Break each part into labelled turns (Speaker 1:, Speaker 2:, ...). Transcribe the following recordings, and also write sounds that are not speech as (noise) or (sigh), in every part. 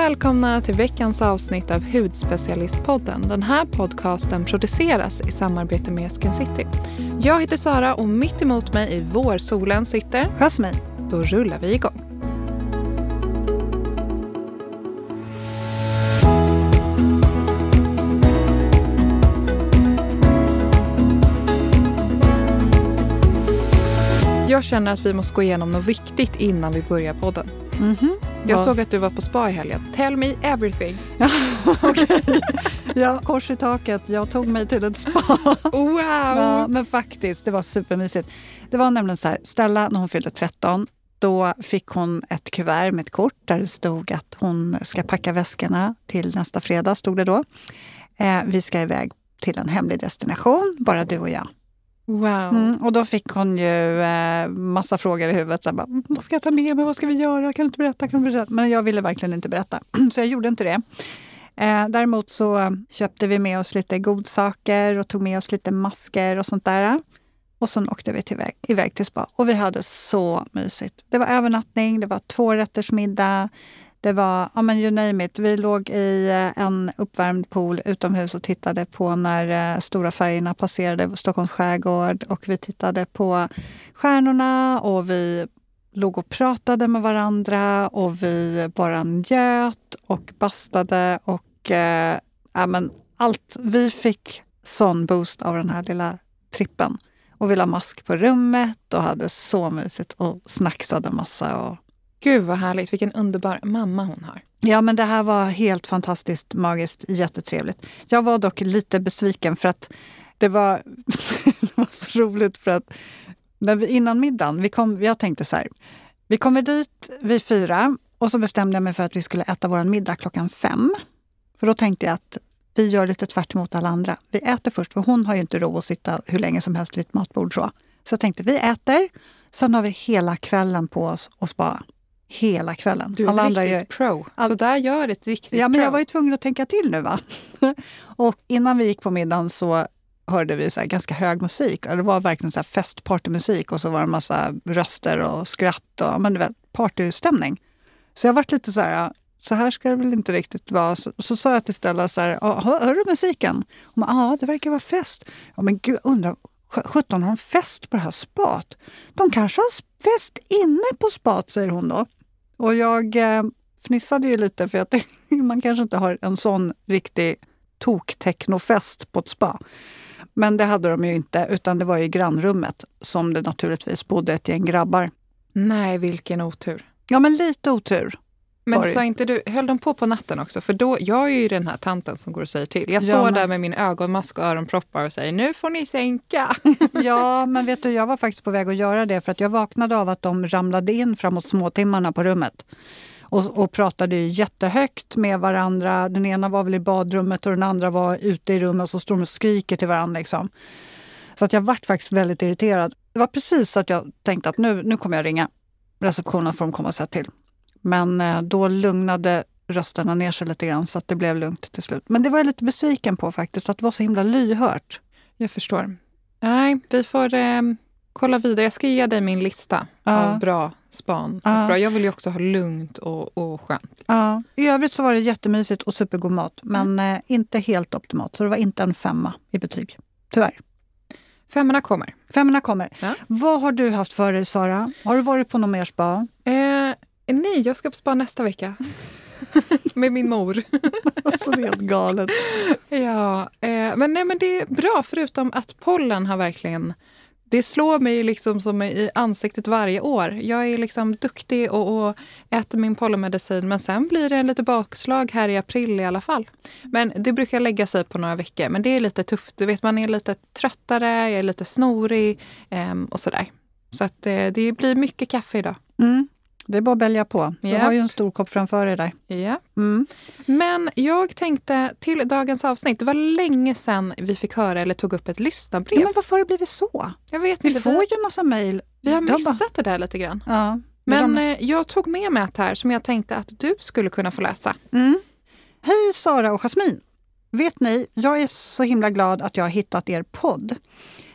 Speaker 1: välkomna till veckans avsnitt av Hudspecialistpodden. Den här podcasten produceras i samarbete med Skin City. Jag heter Sara och mitt emot mig i vårsolen sitter
Speaker 2: Jasmin.
Speaker 1: Då rullar vi igång. Jag känner att vi måste gå igenom något viktigt innan vi börjar podden.
Speaker 2: Mm -hmm.
Speaker 1: Jag ja. såg att du var på spa i helgen. Tell me everything. (laughs)
Speaker 2: okay. Ja, kors i taket. Jag tog mig till ett spa.
Speaker 1: Wow! Ja,
Speaker 2: men faktiskt, det var supermysigt. Det var nämligen så här, Stella när hon fyllde 13 då fick hon ett kuvert med ett kort där det stod att hon ska packa väskorna till nästa fredag. stod det då. Eh, vi ska iväg till en hemlig destination, bara du och jag.
Speaker 1: Wow. Mm,
Speaker 2: och då fick hon ju eh, massa frågor i huvudet. Så bara, mm, vad ska jag ta med mig? Vad ska vi göra? Kan du inte berätta? Kan du berätta? Men jag ville verkligen inte berätta, (clears throat) så jag gjorde inte det. Eh, däremot så köpte vi med oss lite godsaker och tog med oss lite masker och sånt där. Och sen åkte vi tillväg, iväg till spa och vi hade så mysigt. Det var övernattning, det var tvårättersmiddag, det var, ja men you name it. Vi låg i eh, en uppvärmd pool utomhus och tittade på när eh, stora färgerna passerade Stockholms skärgård. Och vi tittade på stjärnorna och vi låg och pratade med varandra och vi bara njöt och bastade och eh, ja, men allt. Vi fick sån boost av den här lilla trippen. Och vi la mask på rummet och hade så mysigt och snacksade massa. Och
Speaker 1: Gud vad härligt, vilken underbar mamma hon har.
Speaker 2: Ja men det här var helt fantastiskt, magiskt, jättetrevligt. Jag var dock lite besviken för att det var, (laughs) det var så roligt för att när vi, innan middagen, vi kom, jag tänkte så här, vi kommer dit vid fyra och så bestämde jag mig för att vi skulle äta vår middag klockan fem. För då tänkte jag att vi gör lite tvärt emot alla andra. Vi äter först, för hon har ju inte ro att sitta hur länge som helst vid ett matbord. Så, så jag tänkte vi äter, sen har vi hela kvällen på oss att spara hela kvällen.
Speaker 1: Du är Alla andra riktigt gör... pro. All... Så där gör ett riktigt
Speaker 2: Ja, men
Speaker 1: pro.
Speaker 2: jag var ju tvungen att tänka till nu. va. (laughs) och innan vi gick på middagen så hörde vi så ganska hög musik. Det var verkligen så festpartymusik och så var det en massa röster och skratt och men du vet, partystämning. Så jag varit lite så här, så här ska det väl inte riktigt vara. Så, så sa jag till Stella så här, hör, hör du musiken? Hon bara, ja det verkar vara fest. Ja men gud, undrar, 17 har de fest på det här spat? De kanske har fest inne på spat, säger hon då. Och jag eh, fnissade ju lite för att (laughs) man kanske inte har en sån riktig tok-technofest på ett spa. Men det hade de ju inte, utan det var i grannrummet som det naturligtvis bodde ett gäng grabbar.
Speaker 1: Nej, vilken otur.
Speaker 2: Ja, men lite otur.
Speaker 1: Men sa inte du, höll de på på natten också? För då, jag är ju den här tanten som går och säger till. Jag står ja, men... där med min ögonmask och öronproppar och säger nu får ni sänka. (laughs)
Speaker 2: ja, men vet du, jag var faktiskt på väg att göra det för att jag vaknade av att de ramlade in framåt småtimmarna på rummet. Och, och pratade jättehögt med varandra. Den ena var väl i badrummet och den andra var ute i rummet och så står de och skriker till varandra. Liksom. Så att jag vart faktiskt väldigt irriterad. Det var precis så att jag tänkte att nu, nu kommer jag ringa receptionen får de komma och säga till. Men eh, då lugnade rösterna ner sig lite grann så att det blev lugnt till slut. Men det var jag lite besviken på faktiskt, att det var så himla lyhört.
Speaker 1: Jag förstår. Nej, vi får eh, kolla vidare. Jag ska ge dig min lista ja. av bra span. Ja. Bra. Jag vill ju också ha lugnt och, och skönt.
Speaker 2: Ja. I övrigt så var det jättemysigt och supergod mat, men mm. eh, inte helt optimalt. Så det var inte en femma i betyg, tyvärr.
Speaker 1: Femmorna kommer.
Speaker 2: Femmorna kommer. Ja. Vad har du haft för dig, Sara? Har du varit på någon mer spa?
Speaker 1: Eh, Nej, jag ska på spa nästa vecka. (laughs) Med min mor.
Speaker 2: alltså det är helt galet.
Speaker 1: Ja, eh, men, nej, men det är bra förutom att pollen har verkligen det slår mig liksom som i ansiktet varje år. Jag är liksom duktig och, och äter min pollenmedicin men sen blir det en lite bakslag här i april i alla fall. Men det brukar lägga sig på några veckor. Men det är lite tufft. Du vet, man är lite tröttare, jag är lite snorig eh, och sådär. Så att eh, det blir mycket kaffe idag.
Speaker 2: Mm. Det är bara att bälja på. Du yep. har ju en stor kopp framför dig där.
Speaker 1: Ja. Mm. Men jag tänkte till dagens avsnitt. Det var länge sedan vi fick höra eller tog upp ett lyssnarbrev.
Speaker 2: Ja, men varför har det blivit så?
Speaker 1: Jag vet
Speaker 2: vi
Speaker 1: inte.
Speaker 2: får ju massa mejl.
Speaker 1: Vi har missat bara... det där lite grann.
Speaker 2: Ja,
Speaker 1: men de... Eh, jag tog med mig ett här som jag tänkte att du skulle kunna få läsa.
Speaker 2: Mm. Hej Sara och Jasmin! Vet ni, jag är så himla glad att jag har hittat er podd.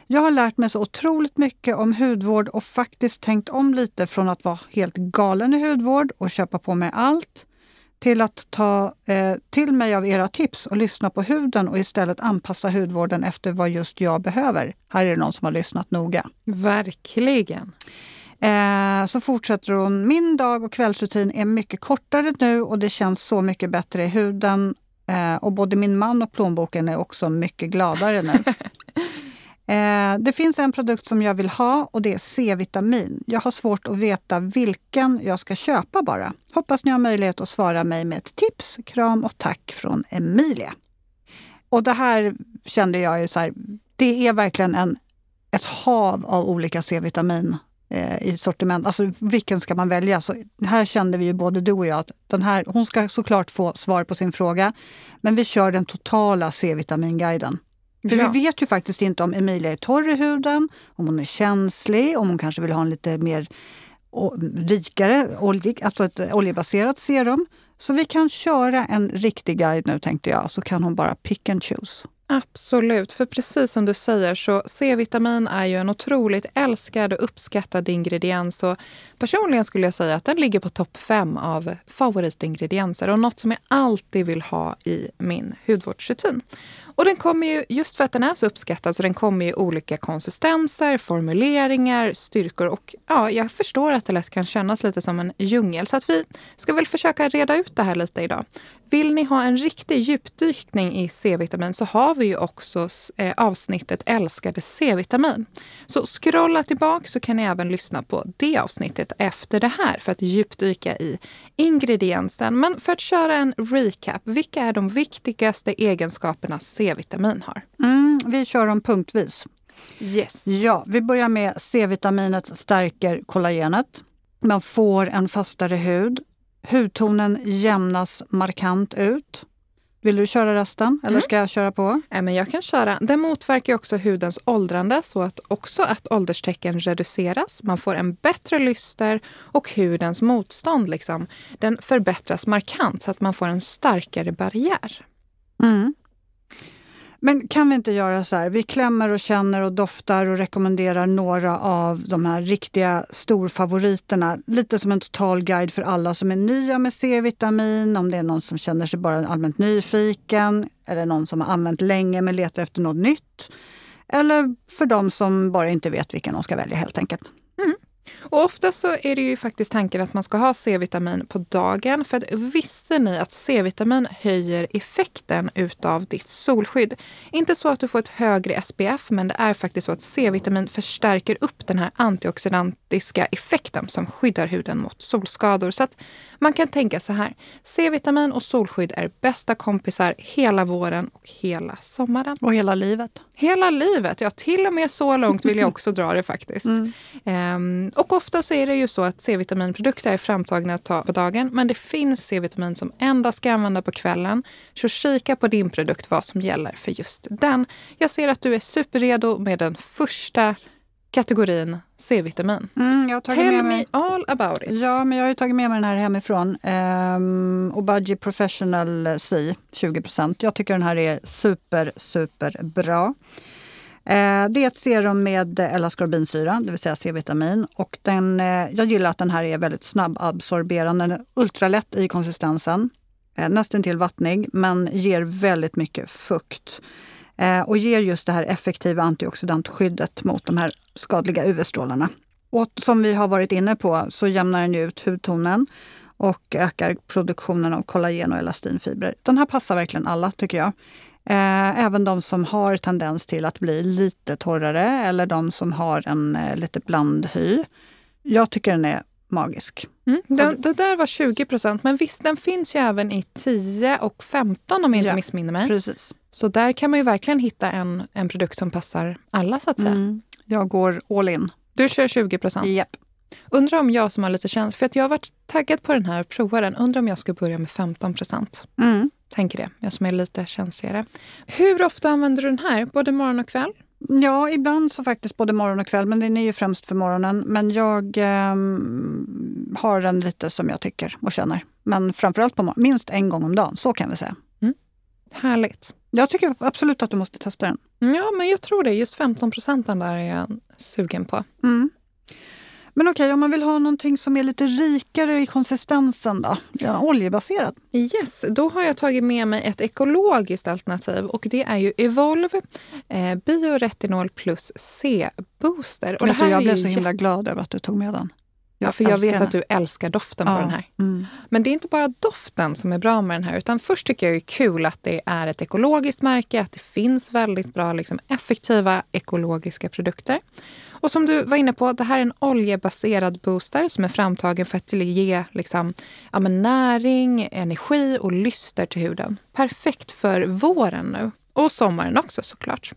Speaker 2: Jag har lärt mig så otroligt mycket om hudvård och faktiskt tänkt om lite från att vara helt galen i hudvård och köpa på mig allt till att ta eh, till mig av era tips och lyssna på huden och istället anpassa hudvården efter vad just jag behöver. Här är det någon som har lyssnat noga.
Speaker 1: Verkligen.
Speaker 2: Eh, så fortsätter hon. Min dag och kvällsrutin är mycket kortare nu och det känns så mycket bättre i huden. Eh, och både min man och plånboken är också mycket gladare nu. (laughs) Eh, det finns en produkt som jag vill ha och det är C-vitamin. Jag har svårt att veta vilken jag ska köpa bara. Hoppas ni har möjlighet att svara mig med ett tips. Kram och tack från Emilia. Och det här kände jag ju så här, det är verkligen en, ett hav av olika C-vitamin eh, i sortiment. Alltså vilken ska man välja? Så här kände vi ju både du och jag att den här, hon ska såklart få svar på sin fråga. Men vi kör den totala C-vitaminguiden. För ja. vi vet ju faktiskt inte om Emilia är torr i huden, om hon är känslig, om hon kanske vill ha en lite mer rikare, alltså ett oljebaserat serum. Så vi kan köra en riktig guide nu tänkte jag, så kan hon bara pick and choose.
Speaker 1: Absolut, för precis som du säger så C-vitamin är ju en otroligt älskad och uppskattad ingrediens. Och personligen skulle jag säga att den ligger på topp fem av favoritingredienser och något som jag alltid vill ha i min hudvårdsrutin. Och den kommer ju, just för att den är så uppskattad, så den kommer i olika konsistenser, formuleringar, styrkor och ja, jag förstår att det lätt kan kännas lite som en djungel. Så att vi ska väl försöka reda ut det här lite idag. Vill ni ha en riktig djupdykning i C-vitamin så har vi ju också eh, avsnittet Älskade C-vitamin. Så scrolla tillbaka så kan ni även lyssna på det avsnittet efter det här för att djupdyka i ingrediensen. Men för att köra en recap, vilka är de viktigaste egenskaperna C-vitamin har?
Speaker 2: Mm, vi kör dem punktvis.
Speaker 1: Yes.
Speaker 2: Ja, vi börjar med C-vitaminet stärker kollagenet. Man får en fastare hud. Hudtonen jämnas markant ut. Vill du köra resten eller mm. ska jag köra på?
Speaker 1: Ja, men jag kan köra. Den motverkar också hudens åldrande så att också att ålderstecken reduceras. Man får en bättre lyster och hudens motstånd liksom, den förbättras markant så att man får en starkare barriär.
Speaker 2: Mm. Men kan vi inte göra så här? Vi klämmer och känner och doftar och rekommenderar några av de här riktiga storfavoriterna. Lite som en total guide för alla som är nya med C-vitamin, om det är någon som känner sig bara allmänt nyfiken eller någon som har använt länge men letar efter något nytt. Eller för de som bara inte vet vilken de ska välja helt enkelt.
Speaker 1: Mm. Och ofta så är det ju faktiskt tanken att man ska ha C-vitamin på dagen. För att visste ni att C-vitamin höjer effekten utav ditt solskydd? Inte så att du får ett högre SPF, men det är faktiskt så att C-vitamin förstärker upp den här antioxidantiska effekten som skyddar huden mot solskador. Så att man kan tänka så här. C-vitamin och solskydd är bästa kompisar hela våren och hela sommaren.
Speaker 2: Och hela livet.
Speaker 1: Hela livet, ja till och med så långt vill jag också dra det faktiskt. Mm. Um, och ofta så är det ju så att C-vitaminprodukter är framtagna att ta på dagen, men det finns C-vitamin som endast ska använda på kvällen. Så kika på din produkt vad som gäller för just den. Jag ser att du är superredo med den första kategorin C-vitamin.
Speaker 2: Mm,
Speaker 1: Tell me all about it.
Speaker 2: Ja, men jag har tagit med mig den här hemifrån. Um, Obagi Professional C, 20% Jag tycker den här är super, super bra. Eh, det är ett serum med L-ascorbinsyra, det vill säga C-vitamin. Och den, eh, jag gillar att den här är väldigt snabbabsorberande. Den är ultralätt i konsistensen, eh, nästan till vattnig, men ger väldigt mycket fukt. Och ger just det här effektiva antioxidantskyddet mot de här skadliga UV-strålarna. Och som vi har varit inne på så jämnar den ut hudtonen och ökar produktionen av kollagen och elastinfibrer. Den här passar verkligen alla tycker jag. Eh, även de som har tendens till att bli lite torrare eller de som har en eh, lite bland hy. Jag tycker den är magisk.
Speaker 1: Mm. Det, det, där var 20 procent, men visst den finns ju även i 10 och 15 om jag inte ja, missminner mig.
Speaker 2: Precis.
Speaker 1: Så där kan man ju verkligen hitta en, en produkt som passar alla så att säga. Mm.
Speaker 2: Jag går all in.
Speaker 1: Du kör 20 procent?
Speaker 2: Yep.
Speaker 1: Undrar om jag som har lite känsla, för att jag har varit taggad på den här provaren, undrar om jag ska börja med 15 procent.
Speaker 2: Mm.
Speaker 1: Tänker det, jag som är lite känsligare. Hur ofta använder du den här? Både morgon och kväll?
Speaker 2: Ja, ibland så faktiskt både morgon och kväll, men den är ju främst för morgonen. Men jag eh, har den lite som jag tycker och känner. Men framförallt på minst en gång om dagen, så kan vi säga.
Speaker 1: Mm. Härligt.
Speaker 2: Jag tycker absolut att du måste testa den.
Speaker 1: Ja, men jag tror det. Just 15 procenten där är jag sugen på.
Speaker 2: Mm. Men okej, om man vill ha någonting som är lite rikare i konsistensen då? Ja, oljebaserat?
Speaker 1: Yes, då har jag tagit med mig ett ekologiskt alternativ och det är ju Evolve eh, Bioretinol plus C-booster.
Speaker 2: Och Vet du, jag blev så himla glad över att du tog med den.
Speaker 1: Ja, för jag vet att du älskar doften ja. på den här.
Speaker 2: Mm.
Speaker 1: Men det är inte bara doften som är bra med den här, utan först tycker jag det är kul att det är ett ekologiskt märke, att det finns väldigt bra liksom, effektiva ekologiska produkter. Och som du var inne på, det här är en oljebaserad booster som är framtagen för att ge liksom, ja, näring, energi och lyster till huden. Perfekt för våren nu. Och sommaren också såklart.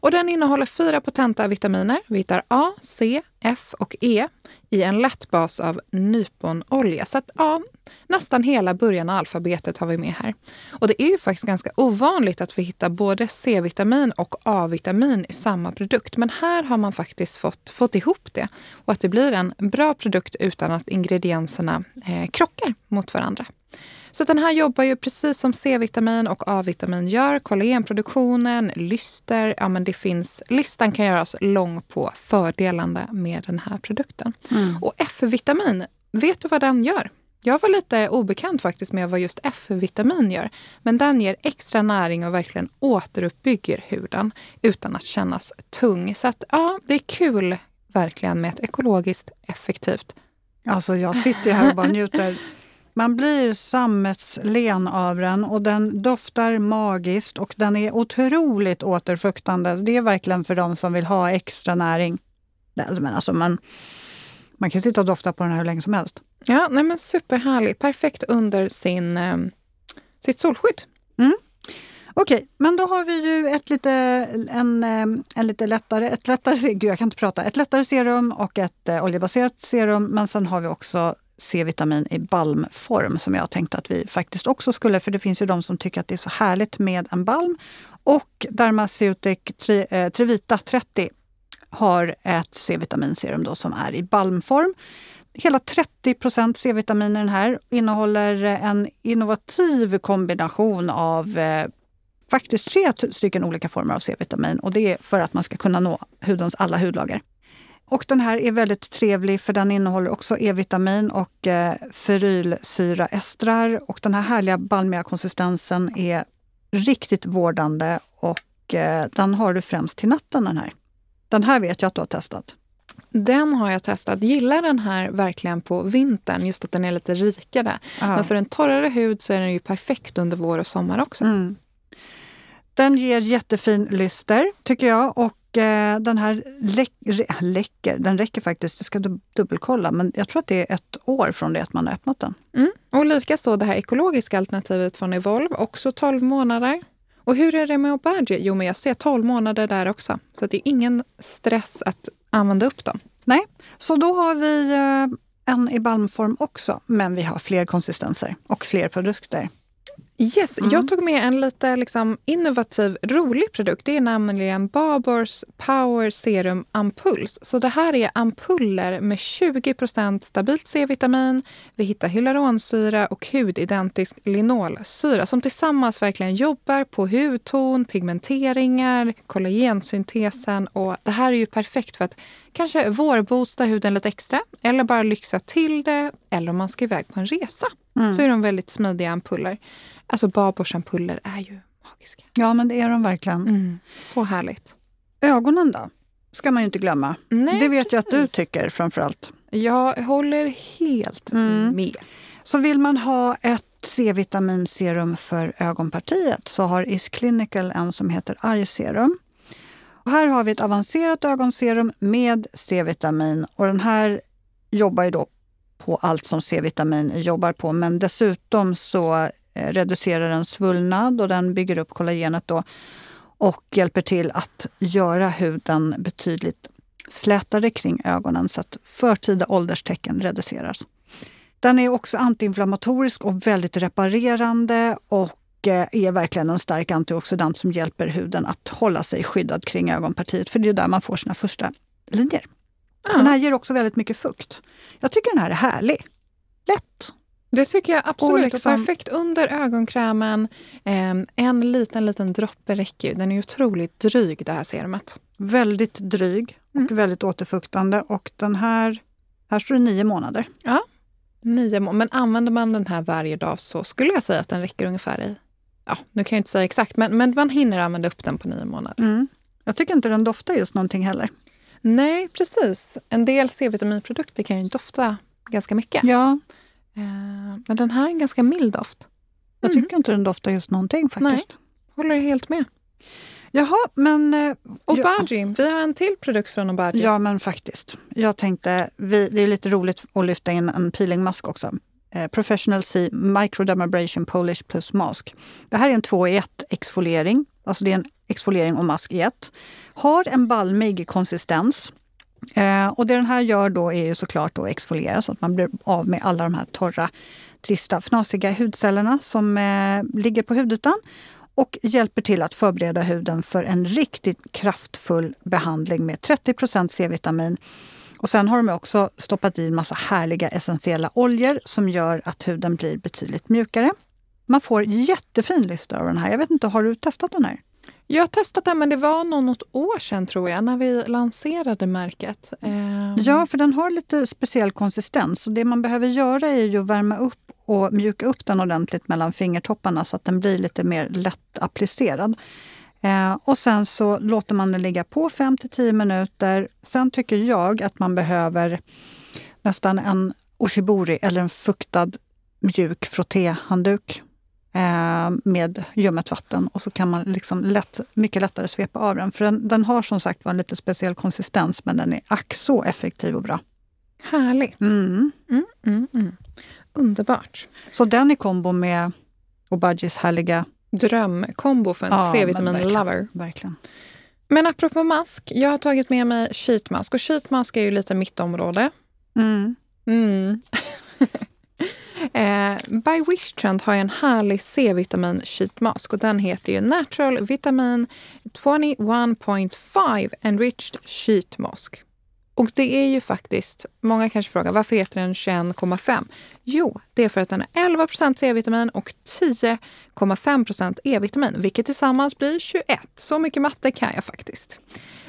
Speaker 1: Och den innehåller fyra potenta vitaminer. Vi hittar A, C, F och E i en lätt bas av nyponolja. Så att, ja, nästan hela början av alfabetet har vi med här. Och det är ju faktiskt ganska ovanligt att vi hittar både C-vitamin och A-vitamin i samma produkt. Men här har man faktiskt fått, fått ihop det och att det blir en bra produkt utan att ingredienserna eh, krockar mot varandra. Så den här jobbar ju precis som C-vitamin och A-vitamin gör. Kollagenproduktionen, lyster, ja men det finns, listan kan göras lång på fördelarna med den här produkten.
Speaker 2: Mm.
Speaker 1: Och F-vitamin, vet du vad den gör? Jag var lite obekant faktiskt med vad just F-vitamin gör. Men den ger extra näring och verkligen återuppbygger huden utan att kännas tung. Så att ja, det är kul verkligen med ett ekologiskt effektivt.
Speaker 2: Alltså jag sitter här och bara njuter man blir sammetslen av den och den doftar magiskt och den är otroligt återfuktande. Det är verkligen för de som vill ha extra näring. Men alltså man, man kan sitta och dofta på den här hur länge som helst.
Speaker 1: Ja, nej men superhärlig. Perfekt under sin, eh, sitt solskydd.
Speaker 2: Mm. Okej, okay, men då har vi ju ett lite, en, eh, en lite lättare, ett lättare, gud jag kan inte prata, ett lättare serum och ett eh, oljebaserat serum. Men sen har vi också C-vitamin i balmform som jag tänkte att vi faktiskt också skulle, för det finns ju de som tycker att det är så härligt med en balm. Och Dermaceutic Tri, eh, Trivita 30 har ett C-vitaminserum då som är i balmform. Hela 30% C-vitamin i den här innehåller en innovativ kombination av eh, faktiskt tre stycken olika former av C-vitamin och det är för att man ska kunna nå hudens alla hudlager. Och den här är väldigt trevlig för den innehåller också E-vitamin och eh, ferylsyraestrar. Och den här härliga balmiga konsistensen är riktigt vårdande och eh, den har du främst till natten den här. Den här vet jag att du har testat.
Speaker 1: Den har jag testat. Gillar den här verkligen på vintern, just att den är lite rikare. Aha. Men för en torrare hud så är den ju perfekt under vår och sommar också.
Speaker 2: Mm. Den ger jättefin lyster tycker jag och Eh, den här läck, läcker, den räcker faktiskt, jag ska dubbelkolla, men jag tror att det är ett år från det att man har öppnat den.
Speaker 1: Mm. Och likaså det här ekologiska alternativet från Evolve, också 12 månader. Och hur är det med Obagi? Jo, men jag ser 12 månader där också. Så det är ingen stress att använda upp dem.
Speaker 2: Nej, så då har vi eh, en i balmform också, men vi har fler konsistenser och fler produkter.
Speaker 1: Yes, mm. jag tog med en lite liksom, innovativ, rolig produkt. Det är nämligen Babors Power Serum Ampuls. Så det här är ampuller med 20% stabilt C-vitamin. Vi hittar hyaluronsyra och hudidentisk linolsyra som tillsammans verkligen jobbar på hudton, pigmenteringar, kollagensyntesen. Och det här är ju perfekt för att kanske vårboosta huden lite extra eller bara lyxa till det eller om man ska iväg på en resa. Mm. Så är de väldigt smidiga ampuller. Alltså barborsampuller är ju magiska.
Speaker 2: Ja, men det är de verkligen.
Speaker 1: Mm. Så härligt.
Speaker 2: Ögonen då? ska man ju inte glömma.
Speaker 1: Nej,
Speaker 2: det vet
Speaker 1: precis.
Speaker 2: jag att du tycker framförallt.
Speaker 1: Jag håller helt mm. med.
Speaker 2: Så vill man ha ett C-vitaminserum för ögonpartiet så har Is Clinical en som heter Eye Serum. Och här har vi ett avancerat ögonserum med C-vitamin och den här jobbar ju då på allt som C-vitamin jobbar på. Men dessutom så eh, reducerar den svullnad och den bygger upp kollagenet då och hjälper till att göra huden betydligt slätare kring ögonen så att förtida ålderstecken reduceras. Den är också antiinflammatorisk och väldigt reparerande och är verkligen en stark antioxidant som hjälper huden att hålla sig skyddad kring ögonpartiet. För det är där man får sina första linjer. Ja. Den här ger också väldigt mycket fukt. Jag tycker den här är härlig. Lätt.
Speaker 1: Det tycker jag absolut. Och, liksom... och perfekt under ögonkrämen. Eh, en liten, liten droppe räcker. Den är otroligt dryg det här serumet.
Speaker 2: Väldigt dryg och mm. väldigt återfuktande. Och den här Här står det nio månader.
Speaker 1: Ja, nio må- Men använder man den här varje dag så skulle jag säga att den räcker ungefär i... Ja, nu kan jag inte säga exakt, men, men man hinner använda upp den på nio månader.
Speaker 2: Mm. Jag tycker inte den doftar just någonting heller.
Speaker 1: Nej, precis. En del C-vitaminprodukter kan ju dofta ganska mycket.
Speaker 2: Ja,
Speaker 1: Eh, men den här är en ganska mild doft.
Speaker 2: jag
Speaker 1: Mm.
Speaker 2: tycker inte den doftar just någonting faktiskt.
Speaker 1: Håller helt med.
Speaker 2: Jaha, men... eh, ja,
Speaker 1: Obagi, vi har en till produkt från Obagi.
Speaker 2: ja, men faktiskt. Jag tänkte, vi, det är lite roligt att lyfta in en peelingmask också. Eh, professional C Microdermabrasion Polish plus Mask. Det här är en 2 i 1 exfoliering. Alltså det är en exfoliering och mask i ett. Har en balmig konsistens. Eh, och det den här gör då är ju såklart att exfoliera så att man blir av med alla de här torra, trista, fnasiga hudcellerna som eh, ligger på hudytan och hjälper till att förbereda huden för en riktigt kraftfull behandling med 30% C-vitamin. Och sen har de också stoppat i en massa härliga essentiella oljor som gör att huden blir betydligt mjukare. Man får jättefin lyster av den här. Jag vet inte, har du testat den här?
Speaker 1: Jag har testat den, men det var nog något år sedan tror jag, när vi lanserade märket. Eh,
Speaker 2: Ja, för den har lite speciell konsistens. Så det man behöver göra är ju att värma upp och mjuka upp den ordentligt mellan fingertopparna så att den blir lite mer lätt applicerad. Eh, och sen så låter man den ligga på 5 till 10 minuter. Sen tycker jag att man behöver nästan en oshibori eller en fuktad mjuk frottéhandduk eh, med ljummet vatten och så kan man liksom lätt, mycket lättare svepa av den. För den, den har som sagt var en lite speciell konsistens men den är ack så effektiv och bra.
Speaker 1: Härligt.
Speaker 2: Mm.
Speaker 1: Mm, mm, mm. Underbart.
Speaker 2: Så den i kombo med Obagis härliga...
Speaker 1: Drömkombo för en
Speaker 2: Ja,
Speaker 1: C-vitamin-lover.
Speaker 2: Verkligen.
Speaker 1: Men apropå mask, jag har tagit med mig sheetmask. Och sheetmask är ju lite mitt område.
Speaker 2: Mm.
Speaker 1: Mm. (laughs) eh, By Wishtrend har jag en härlig C-vitamin sheetmask och den heter ju Natural Vitamin 21.5 Enriched Sheet Mask. Och det är ju faktiskt, många kanske frågar varför heter den 21,5? Jo, det är för att den har 11% C-vitamin och 10,5% E-vitamin, vilket tillsammans blir 21. Så mycket matte kan jag faktiskt.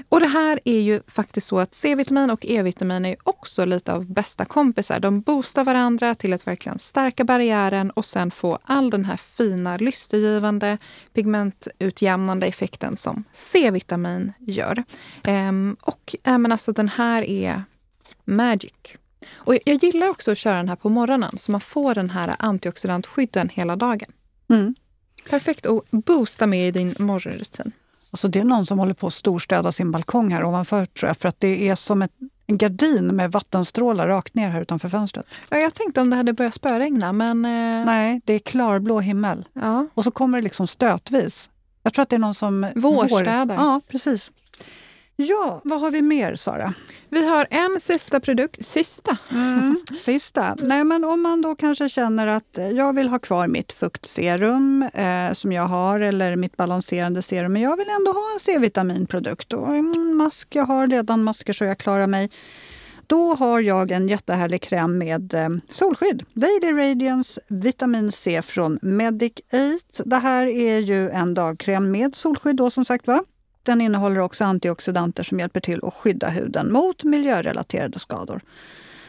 Speaker 1: Och det här är ju faktiskt så att C-vitamin och E-vitamin är ju också lite av bästa kompisar. De boostar varandra till att verkligen stärka barriären och sen få all den här fina lystergivande, pigmentutjämnande effekten som C-vitamin gör. Ehm, och äh, men alltså den här är magic. Och jag gillar också att köra den här på morgonen så man får den här antioxidantskydden hela dagen.
Speaker 2: Mm.
Speaker 1: Perfekt att boosta med i din morgonrutin.
Speaker 2: Alltså det är någon som håller på att storstäda sin balkong här ovanför tror jag. För att det är som ett, en gardin med vattenstrålar rakt ner här utanför fönstret.
Speaker 1: Ja, jag tänkte om det hade börjat spöregna men... Eh,
Speaker 2: Nej, det är klarblå himmel.
Speaker 1: Ja.
Speaker 2: Och så kommer det liksom stötvis. Jag tror att det är någon som...
Speaker 1: Vårstädar.
Speaker 2: Ja, precis. Ja, vad har vi mer Sara?
Speaker 1: Vi har en sista produkt. Sista?
Speaker 2: Mm, (laughs) sista. Nej, men om man då kanske känner att eh, jag vill ha kvar mitt fuktserum eh, som jag har eller mitt balanserande serum, men jag vill ändå ha en C-vitaminprodukt och en mask. Jag har redan masker så jag klarar mig. Då har jag en jättehärlig kräm med eh, solskydd. Daily Radiance Vitamin C från Medic 8. Det här är ju en dagkräm med solskydd då som sagt var. Den innehåller också antioxidanter som hjälper till att skydda huden mot miljörelaterade skador.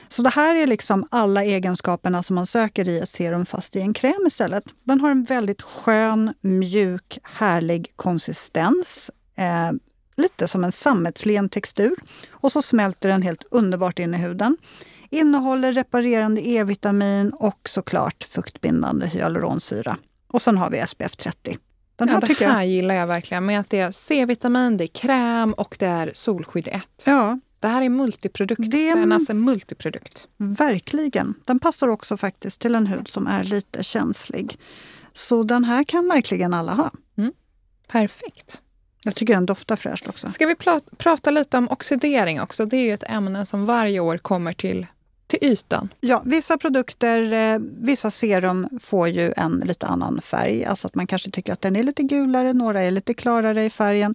Speaker 2: Så det här är liksom alla egenskaperna som man söker i ett serum fast i en kräm istället. Den har en väldigt skön, mjuk, härlig konsistens. Eh, lite som en sammetslen textur. Och så smälter den helt underbart in i huden. Innehåller reparerande E-vitamin och såklart fuktbindande hyaluronsyra. Och sen har vi SPF 30. Den här
Speaker 1: Ja, det
Speaker 2: tycker
Speaker 1: här
Speaker 2: jag...
Speaker 1: gillar jag verkligen. Med att det är C-vitamin, det är kräm och det är solskydd 1.
Speaker 2: Ja,
Speaker 1: Det här är multiprodukt.
Speaker 2: Det är-
Speaker 1: En alltså multiprodukt.
Speaker 2: Verkligen. Den passar också faktiskt till en hud som är lite känslig. Så den här kan verkligen alla ha.
Speaker 1: Perfekt.
Speaker 2: Jag tycker den doftar fräscht också.
Speaker 1: Ska vi prata lite om oxidering också? Det är ett ämne som varje år kommer till, till ytan.
Speaker 2: Ja, vissa produkter, eh, vissa serum får ju en lite annan färg. Alltså att man kanske tycker att den är lite gulare, några är lite klarare i färgen.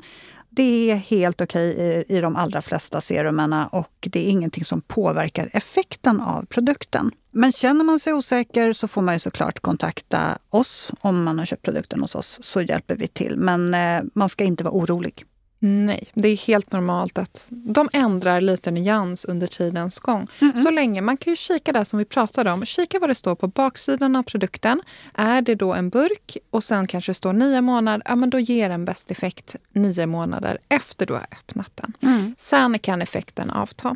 Speaker 2: Det är helt okej i, i de allra flesta serumerna och det är ingenting som påverkar effekten av produkten. Men känner man sig osäker så får man ju såklart kontakta oss om man har köpt produkten hos oss, så hjälper vi till. Men eh, man ska inte vara orolig.
Speaker 1: Nej, det är helt normalt att de ändrar lite nyans under tidens gång. Mm -mm. Så länge, man kan ju kika där som vi pratade om, kika vad det står på baksidan av produkten. Är det då en burk och sen kanske det står nio månader, ja men då ger den bäst effekt nio månader efter du har öppnat den. Mm. Sen kan effekten avta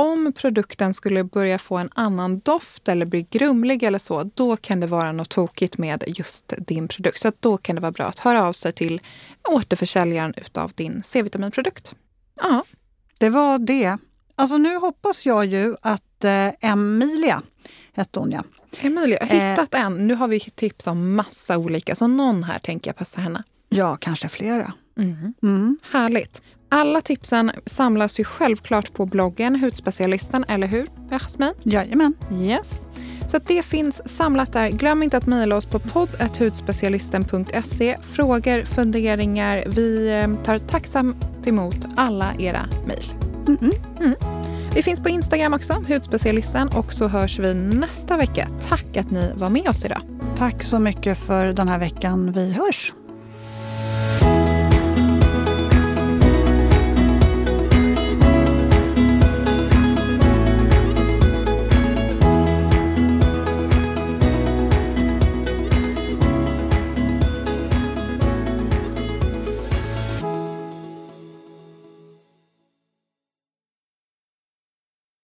Speaker 1: om produkten skulle börja få en annan doft eller bli grumlig eller så, då kan det vara något tokigt med just din produkt. Så då kan det vara bra att höra av sig till återförsäljaren utav din C-vitaminprodukt. Ja.
Speaker 2: Det var det. Alltså nu hoppas jag ju att eh, Emilia, hette hon ja.
Speaker 1: Emilia, jag har hittat eh, en. Nu har vi tips om massa olika, så någon här tänker jag passar henne.
Speaker 2: Ja, kanske flera.
Speaker 1: Mm. Mm. Härligt. Alla tipsen samlas ju självklart på bloggen Hudspecialisten, eller hur Jasmin?
Speaker 2: Jajamän.
Speaker 1: Yes. Så det finns samlat där. Glöm inte att mejla oss på podd.hudspecialisten.se. Frågor, funderingar. Vi eh, tar tacksamt emot alla era mejl. Mm mm. Vi finns på Instagram också, Hudspecialisten. Och så hörs vi nästa vecka. Tack att ni var med oss idag.
Speaker 2: Tack så mycket för den här veckan. Vi hörs.